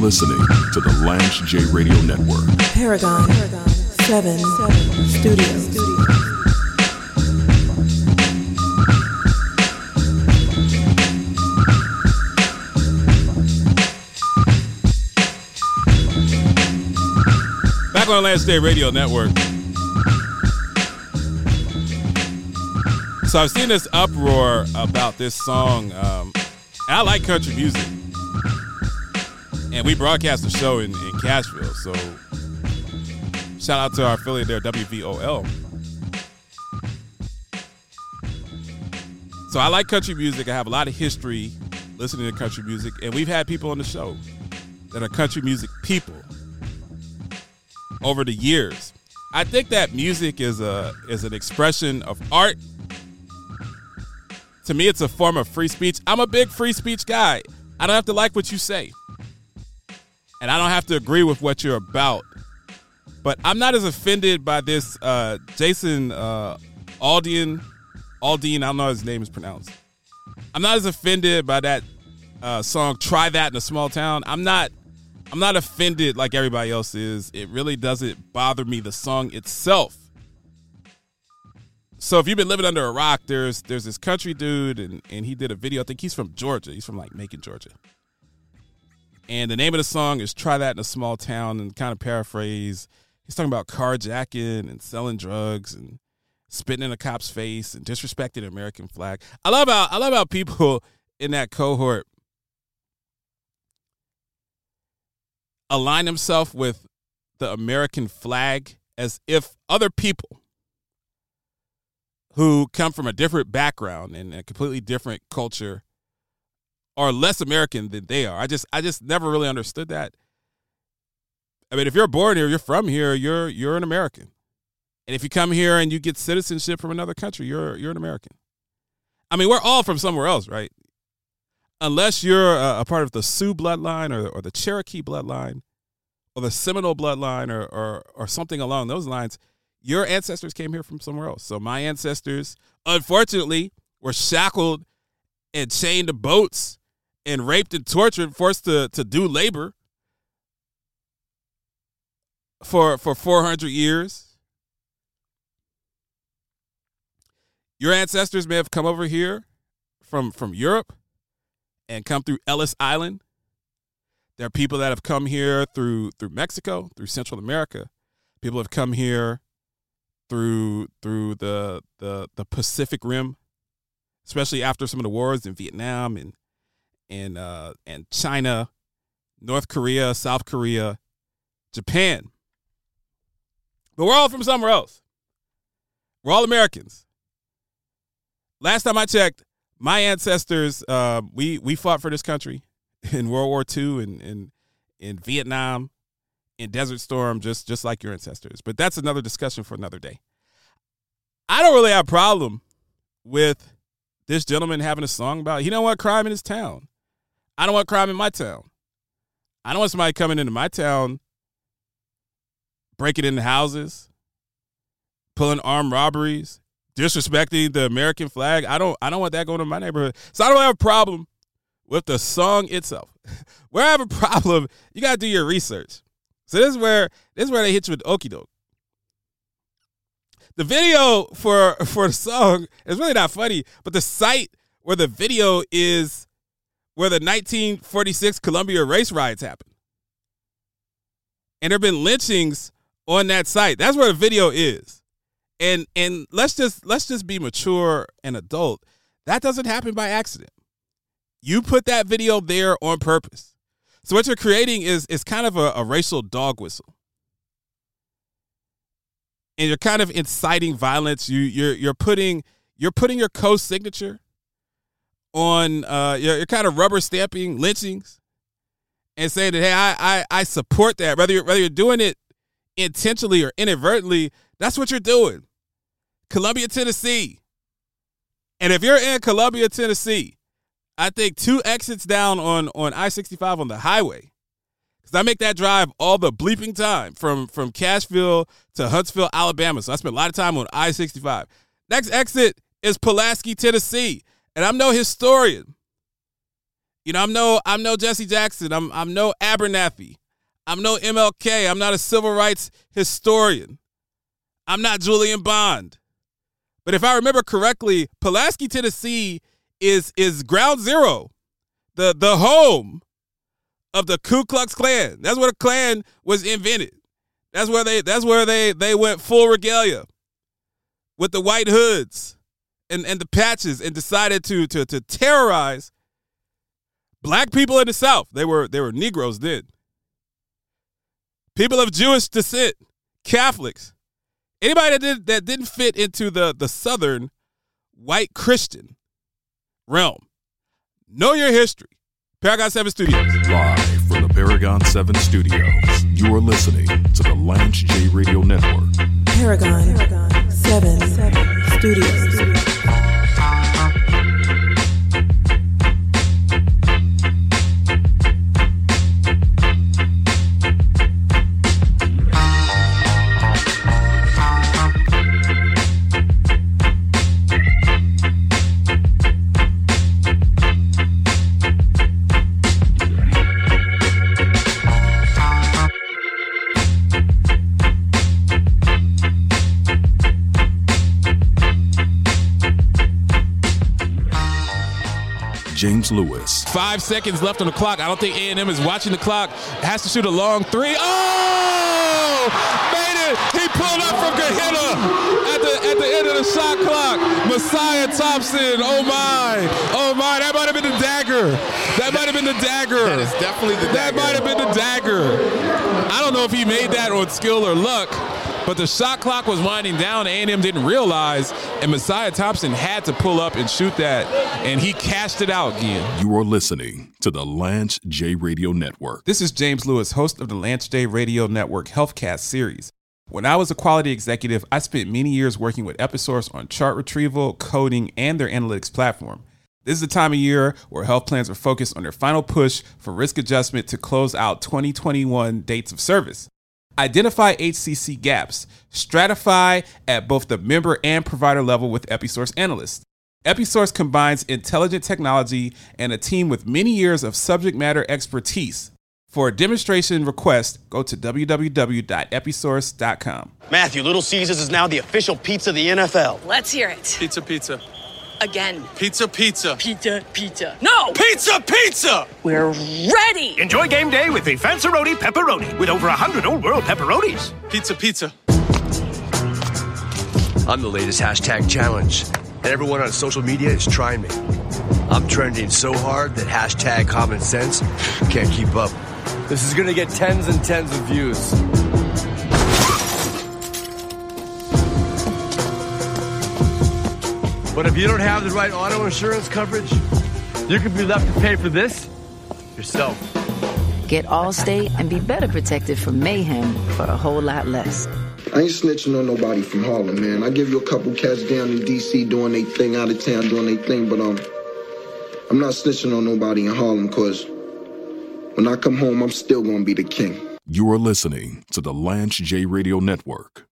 listening to the Lance J Radio Network. Paragon, Paragon 7, 7 Studios. Back on the Lance J Radio Network. So I've seen this uproar about this song. Um, I like country music, and we broadcast the show in, in Cashville. So shout out to our affiliate there, WVOL. So I like country music. I have a lot of history listening to country music, and we've had people on the show that are country music people over the years. I think that music is a is an expression of art to me, it's a form of free speech. I'm a big free speech guy. I don't have to like what you say, and I don't have to agree with what you're about. But I'm not as offended by this uh, Jason uh, Aldean. Aldean, I don't know how his name is pronounced. I'm not as offended by that uh, song "Try That in a Small Town." I'm not. I'm not offended like everybody else is. It really doesn't bother me. The song itself so if you've been living under a rock, there's there's this country dude, and and he did a video. I think he's from Georgia. He's from like Macon, Georgia. And the name of the song is "Try That in a Small Town," and kind of paraphrase, he's talking about carjacking and selling drugs and spitting in a cop's face and disrespecting the American flag. I love how I love how people in that cohort align themselves with the American flag as if other people who come from a different background and a completely different culture are less American than they are. I just I just never really understood that. I mean, if you're born here, you're from here, you're you're an American. And if you come here and you get citizenship from another country, you're you're an American. I mean, we're all from somewhere else, right? Unless you're a, a part of the Sioux bloodline or, or the Cherokee bloodline or the Seminole bloodline or, or or something along those lines, your ancestors came here from somewhere else. So my ancestors, unfortunately, were shackled and chained to boats and raped and tortured, forced to, to do labor for for 400 years. Your ancestors may have come over here from from Europe and come through Ellis Island. There are people that have come here through through Mexico, through Central America. People have come here through through the the the Pacific Rim, especially after some of the wars in Vietnam and and uh, and China, North Korea, South Korea, Japan. But we're all from somewhere else. We're all Americans. Last time I checked, my ancestors uh, we we fought for this country in World War II and in in Vietnam in Desert Storm, just just like your ancestors. But that's another discussion for another day. I don't really have a problem with this gentleman having a song about you know what crime in his town. I don't want crime in my town. I don't want somebody coming into my town breaking into houses, pulling armed robberies, disrespecting the American flag. I don't I don't want that going in my neighborhood. So I don't have a problem with the song itself. Where I have a problem, you gotta do your research. So this is where this is where they hit you with okey doke. The video for for the song is really not funny, but the site where the video is where the 1946 Columbia race riots happened. And there have been lynchings on that site. That's where the video is. And and let's just let's just be mature and adult. That doesn't happen by accident. You put that video there on purpose. So what you're creating is is kind of a, a racial dog whistle. And you're kind of inciting violence. You you're you're putting you're putting your co-signature on uh you're, kind of rubber stamping lynchings and saying that hey I, I I support that whether you're whether you're doing it intentionally or inadvertently that's what you're doing Columbia Tennessee and if you're in Columbia Tennessee I think two exits down on on I sixty five on the highway. Cause I make that drive all the bleeping time from from Cashville to Huntsville, Alabama. So I spend a lot of time on I sixty five. Next exit is Pulaski, Tennessee, and I'm no historian. You know, I'm no I'm no Jesse Jackson. I'm I'm no Abernathy. I'm no MLK. I'm not a civil rights historian. I'm not Julian Bond. But if I remember correctly, Pulaski, Tennessee is is ground zero, the the home of the Ku Klux Klan. That's where the Klan was invented. That's where they that's where they they went full regalia with the white hoods and, and the patches and decided to to to terrorize black people in the South. They were they were Negroes then. People of Jewish descent, Catholics, anybody that did that didn't fit into the the Southern white Christian realm. Know your history. Paragon 7 Studios. Live from the Paragon 7 studios, you are listening to the Lance J Radio Network. Paragon, 7, Studios. James Lewis, Five seconds left on the clock. I don't think A&M is watching the clock. Has to shoot a long three. Oh! Made it! He pulled up from Gehenna at the at the end of the shot clock. Messiah Thompson. Oh my! Oh my! That might have been the dagger. That might have been the dagger. That is definitely the dagger. That might have been the dagger. I don't know if he made that on skill or luck, but the shot clock was winding down. A&M didn't realize, and Messiah Thompson had to pull up and shoot that, and he cashed it out again. you are listening to the Lance J Radio Network. This is James Lewis, host of the Lance J Radio Network Healthcast series. When I was a quality executive, I spent many years working with Episource on chart retrieval, coding, and their analytics platform. This is the time of year where health plans are focused on their final push for risk adjustment to close out 2021 dates of service. Identify HCC gaps, stratify at both the member and provider level with Episource analysts. Episource combines intelligent technology and a team with many years of subject matter expertise. For a demonstration request, go to www.episource.com. Matthew, Little Caesars is now the official pizza of the NFL. Let's hear it. Pizza, pizza. Again. Pizza, pizza. Pizza, pizza. No! Pizza, pizza! We're ready! Enjoy game day with the Fanceroni Pepperoni with over 100 old world pepperonis. Pizza, pizza. I'm the latest hashtag challenge, and everyone on social media is trying me. I'm trending so hard that hashtag common sense can't keep up. This is gonna get tens and tens of views. But if you don't have the right auto insurance coverage, you could be left to pay for this yourself. Get Allstate and be better protected from mayhem for a whole lot less. I ain't snitching on nobody from Harlem, man. I give you a couple cats down in DC doing their thing, out of town doing their thing, but um, I'm not snitching on nobody in Harlem, cause when I come home, I'm still gonna be the king. You are listening to the Lance J Radio Network.